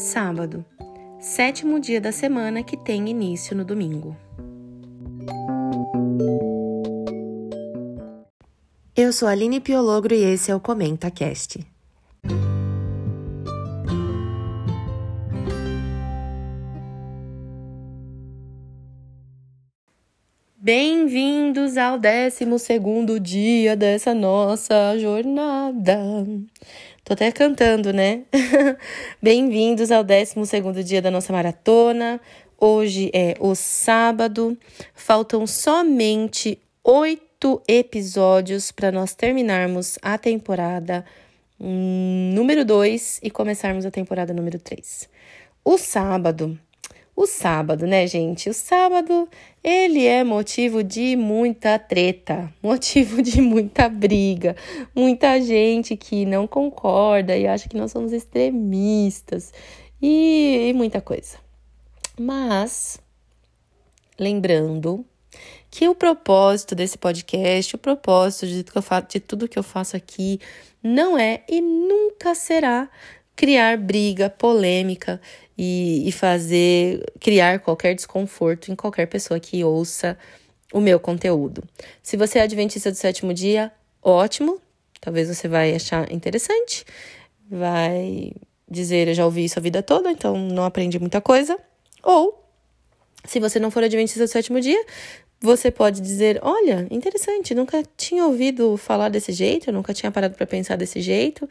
Sábado, sétimo dia da semana que tem início no domingo. Eu sou a Aline Piologro e esse é o Comenta Cast. Bem-vindos ao 12 dia dessa nossa jornada. Tô até cantando, né? Bem-vindos ao 12 dia da nossa maratona. Hoje é o sábado. Faltam somente oito episódios para nós terminarmos a temporada número 2 e começarmos a temporada número 3. O sábado o sábado, né, gente? O sábado, ele é motivo de muita treta, motivo de muita briga, muita gente que não concorda e acha que nós somos extremistas e, e muita coisa. Mas, lembrando que o propósito desse podcast, o propósito de, de tudo que eu faço aqui, não é e nunca será criar briga, polêmica e, e fazer, criar qualquer desconforto em qualquer pessoa que ouça o meu conteúdo. Se você é adventista do sétimo dia, ótimo, talvez você vai achar interessante, vai dizer eu já ouvi isso a vida toda, então não aprendi muita coisa. Ou, se você não for adventista do sétimo dia, você pode dizer: Olha, interessante, nunca tinha ouvido falar desse jeito, nunca tinha parado para pensar desse jeito.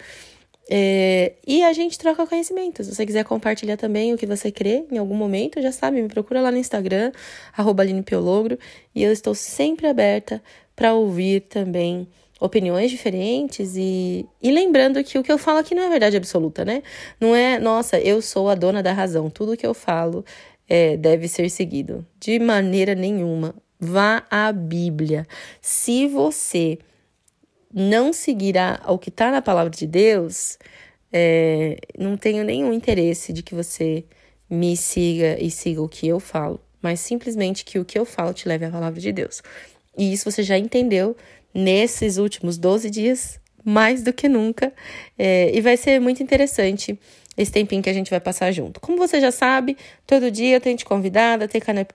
É, e a gente troca conhecimento. Se você quiser compartilhar também o que você crê em algum momento, já sabe, me procura lá no Instagram, arroba e eu estou sempre aberta para ouvir também opiniões diferentes e, e lembrando que o que eu falo aqui não é verdade absoluta, né? Não é, nossa, eu sou a dona da razão, tudo que eu falo é, deve ser seguido. De maneira nenhuma. Vá à Bíblia. Se você não seguirá ao que está na palavra de Deus, é, não tenho nenhum interesse de que você me siga e siga o que eu falo, mas simplesmente que o que eu falo te leve à palavra de Deus. E isso você já entendeu nesses últimos 12 dias, mais do que nunca, é, e vai ser muito interessante esse tempinho que a gente vai passar junto. Como você já sabe, todo dia tenho te convidado a ter canel,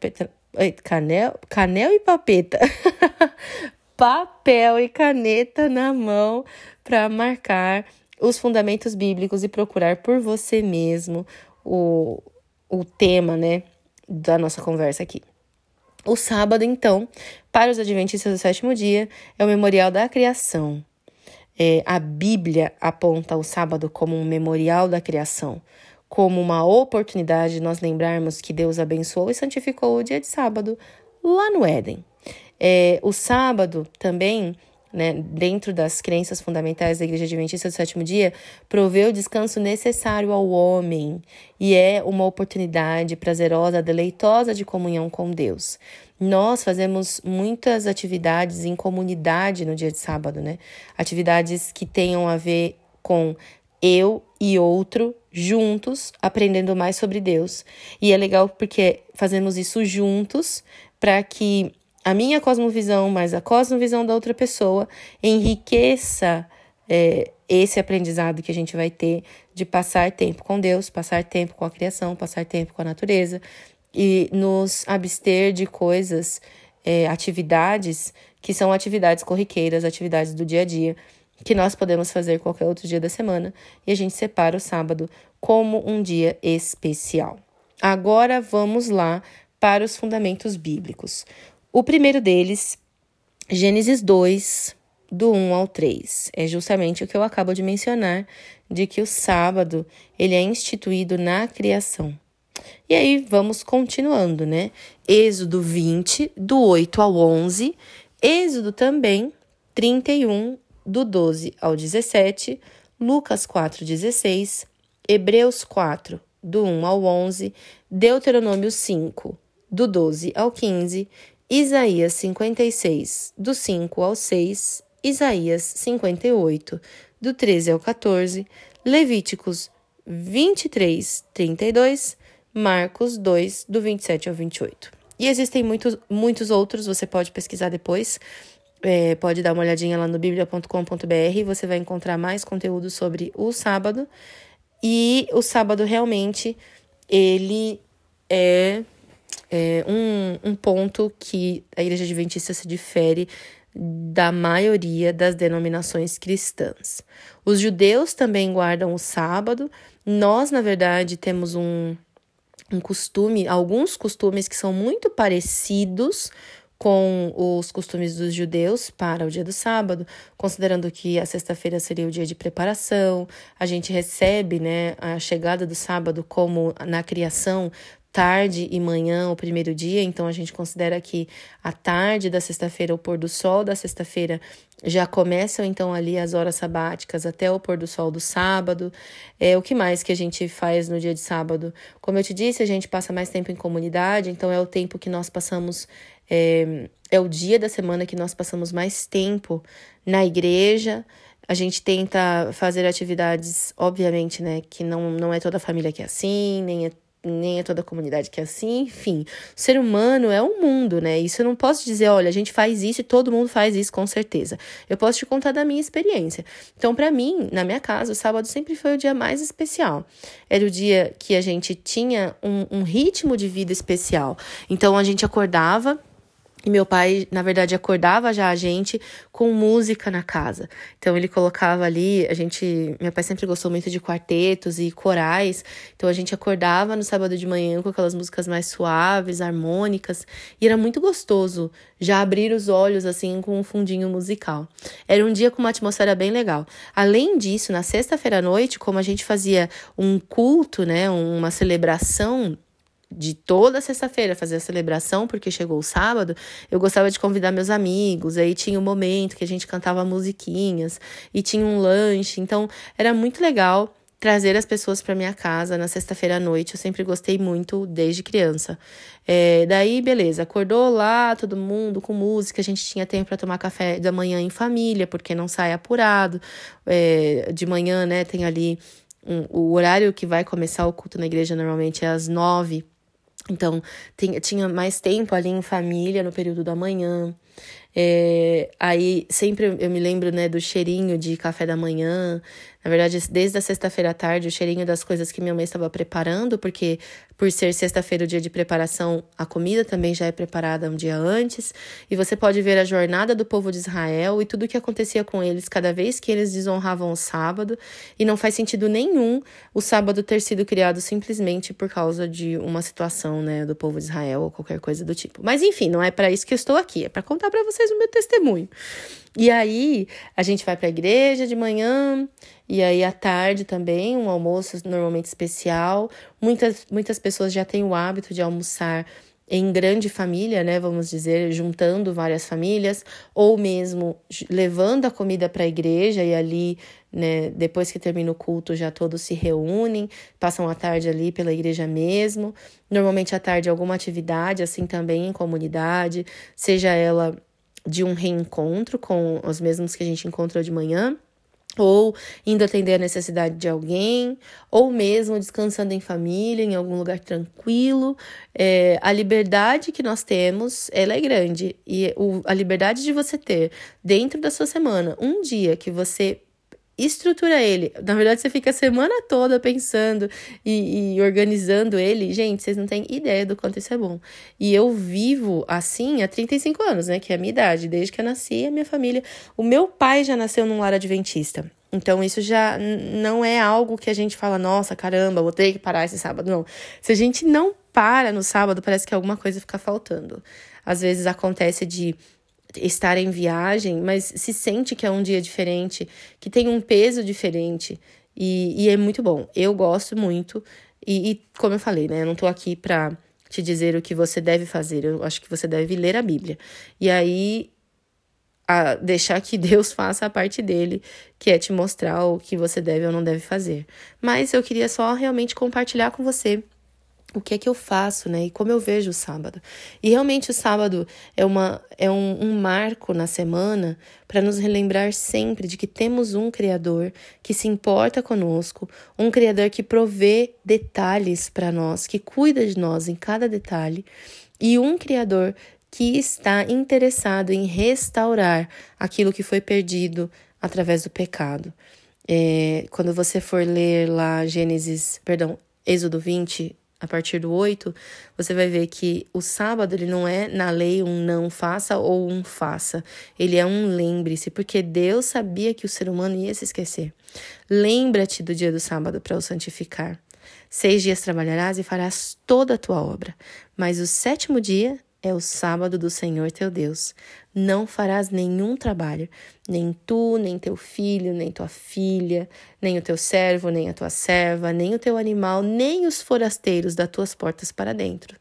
canel, canel e papeta papel e caneta na mão para marcar os fundamentos bíblicos e procurar por você mesmo o, o tema, né, da nossa conversa aqui. O sábado, então, para os adventistas do sétimo dia, é o memorial da criação. É, a Bíblia aponta o sábado como um memorial da criação, como uma oportunidade de nós lembrarmos que Deus abençoou e santificou o dia de sábado lá no Éden. É, o sábado também, né, dentro das crenças fundamentais da Igreja Adventista do Sétimo Dia, provê o descanso necessário ao homem e é uma oportunidade prazerosa, deleitosa de comunhão com Deus. Nós fazemos muitas atividades em comunidade no dia de sábado, né? Atividades que tenham a ver com eu e outro juntos, aprendendo mais sobre Deus. E é legal porque fazemos isso juntos para que a minha cosmovisão mais a cosmovisão da outra pessoa enriqueça é, esse aprendizado que a gente vai ter de passar tempo com Deus, passar tempo com a criação, passar tempo com a natureza e nos abster de coisas, é, atividades que são atividades corriqueiras, atividades do dia a dia, que nós podemos fazer qualquer outro dia da semana e a gente separa o sábado como um dia especial. Agora vamos lá para os fundamentos bíblicos. O primeiro deles, Gênesis 2, do 1 ao 3. É justamente o que eu acabo de mencionar, de que o sábado ele é instituído na criação. E aí vamos continuando, né? Êxodo 20, do 8 ao 11, Êxodo também 31, do 12 ao 17, Lucas 4, 16, Hebreus 4, do 1 ao 11, Deuteronômio 5, do 12 ao 15 Isaías 56, do 5 ao 6, Isaías 58, do 13 ao 14, Levíticos 23, 32, Marcos 2, do 27 ao 28. E existem muitos, muitos outros, você pode pesquisar depois, é, pode dar uma olhadinha lá no biblia.com.br, você vai encontrar mais conteúdo sobre o sábado. E o sábado realmente ele é, é um, um ponto que a Igreja Adventista se difere da maioria das denominações cristãs. Os judeus também guardam o sábado. Nós, na verdade, temos um, um costume, alguns costumes que são muito parecidos com os costumes dos judeus para o dia do sábado, considerando que a sexta-feira seria o dia de preparação, a gente recebe né, a chegada do sábado como na criação tarde e manhã, o primeiro dia, então a gente considera que a tarde da sexta-feira, o pôr do sol da sexta-feira, já começam então ali as horas sabáticas até o pôr do sol do sábado. É o que mais que a gente faz no dia de sábado? Como eu te disse, a gente passa mais tempo em comunidade, então é o tempo que nós passamos é, é o dia da semana que nós passamos mais tempo na igreja. A gente tenta fazer atividades, obviamente, né? Que não, não é toda a família que é assim, nem é nem é toda a comunidade que é assim, enfim. O ser humano é um mundo, né? Isso eu não posso dizer, olha, a gente faz isso e todo mundo faz isso, com certeza. Eu posso te contar da minha experiência. Então, para mim, na minha casa, o sábado sempre foi o dia mais especial. Era o dia que a gente tinha um, um ritmo de vida especial. Então, a gente acordava e meu pai, na verdade, acordava já a gente com música na casa. Então ele colocava ali, a gente, meu pai sempre gostou muito de quartetos e corais. Então a gente acordava no sábado de manhã com aquelas músicas mais suaves, harmônicas, e era muito gostoso já abrir os olhos assim com um fundinho musical. Era um dia com uma atmosfera bem legal. Além disso, na sexta-feira à noite, como a gente fazia um culto, né, uma celebração de toda sexta-feira fazer a celebração, porque chegou o sábado, eu gostava de convidar meus amigos, aí tinha um momento que a gente cantava musiquinhas e tinha um lanche, então era muito legal trazer as pessoas para minha casa na sexta-feira à noite. Eu sempre gostei muito desde criança. É, daí, beleza, acordou lá todo mundo com música. A gente tinha tempo para tomar café da manhã em família, porque não sai apurado. É, de manhã, né, tem ali um, o horário que vai começar o culto na igreja normalmente é às nove então, tinha mais tempo ali em família no período da manhã. É, aí sempre eu me lembro né, do cheirinho de café da manhã. Na verdade, desde a sexta-feira à tarde, o cheirinho das coisas que minha mãe estava preparando, porque por ser sexta-feira o dia de preparação, a comida também já é preparada um dia antes. E você pode ver a jornada do povo de Israel e tudo o que acontecia com eles cada vez que eles desonravam o sábado. E não faz sentido nenhum o sábado ter sido criado simplesmente por causa de uma situação né, do povo de Israel ou qualquer coisa do tipo. Mas enfim, não é para isso que eu estou aqui, é para contar para vocês o meu testemunho. E aí a gente vai para a igreja de manhã e aí à tarde também um almoço normalmente especial. Muitas muitas pessoas já têm o hábito de almoçar em grande família, né, vamos dizer, juntando várias famílias, ou mesmo levando a comida para a igreja e ali, né, depois que termina o culto, já todos se reúnem, passam a tarde ali pela igreja mesmo. Normalmente à tarde alguma atividade assim também em comunidade, seja ela de um reencontro com os mesmos que a gente encontrou de manhã, ou indo atender a necessidade de alguém, ou mesmo descansando em família, em algum lugar tranquilo. É, a liberdade que nós temos, ela é grande. E o, a liberdade de você ter, dentro da sua semana, um dia que você estrutura ele. Na verdade, você fica a semana toda pensando e, e, organizando ele. Gente, vocês não têm ideia do quanto isso é bom. E eu vivo assim há 35 anos, né? Que é a minha idade. Desde que eu nasci, a minha família. O meu pai já nasceu num lar adventista. Então, isso já não é algo que a gente fala, nossa, caramba, vou ter que parar esse sábado. Não. Se a gente não para no sábado, parece que alguma coisa fica faltando. Às vezes acontece de estar em viagem, mas se sente que é um dia diferente, que tem um peso diferente. E, e é muito bom. Eu gosto muito. E, e, como eu falei, né? Eu não tô aqui pra te dizer o que você deve fazer. Eu acho que você deve ler a Bíblia. E aí deixar que Deus faça a parte dele, que é te mostrar o que você deve ou não deve fazer. Mas eu queria só realmente compartilhar com você o que é que eu faço, né? E como eu vejo o sábado. E realmente o sábado é, uma, é um, um marco na semana para nos relembrar sempre de que temos um Criador que se importa conosco, um Criador que provê detalhes para nós, que cuida de nós em cada detalhe, e um Criador que está interessado em restaurar aquilo que foi perdido através do pecado. É, quando você for ler lá Gênesis, perdão, Êxodo 20, a partir do 8, você vai ver que o sábado ele não é na lei um não faça ou um faça. Ele é um lembre-se, porque Deus sabia que o ser humano ia se esquecer. Lembra-te do dia do sábado para o santificar. Seis dias trabalharás e farás toda a tua obra, mas o sétimo dia é o sábado do Senhor teu Deus. Não farás nenhum trabalho, nem tu, nem teu filho, nem tua filha, nem o teu servo, nem a tua serva, nem o teu animal, nem os forasteiros das tuas portas para dentro.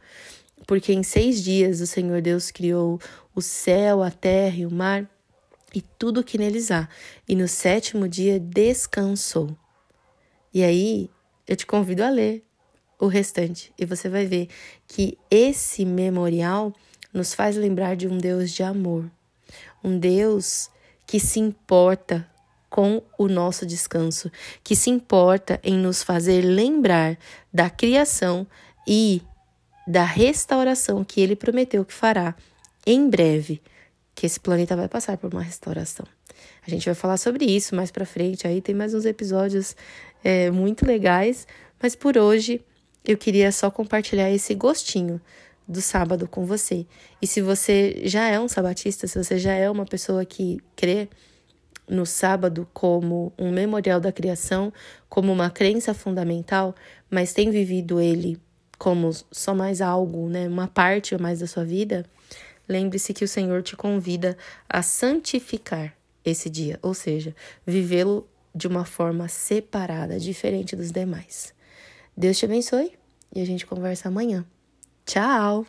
Porque em seis dias o Senhor Deus criou o céu, a terra e o mar e tudo o que neles há, e no sétimo dia descansou. E aí eu te convido a ler o restante e você vai ver que esse memorial nos faz lembrar de um Deus de amor, um Deus que se importa com o nosso descanso, que se importa em nos fazer lembrar da criação e da restauração que ele prometeu que fará em breve, que esse planeta vai passar por uma restauração. A gente vai falar sobre isso mais para frente, aí tem mais uns episódios é, muito legais, mas por hoje eu queria só compartilhar esse gostinho do sábado com você. E se você já é um sabatista, se você já é uma pessoa que crê no sábado como um memorial da criação, como uma crença fundamental, mas tem vivido ele como só mais algo, né, uma parte a mais da sua vida, lembre-se que o Senhor te convida a santificar esse dia, ou seja, vivê-lo de uma forma separada, diferente dos demais. Deus te abençoe e a gente conversa amanhã. Tchau!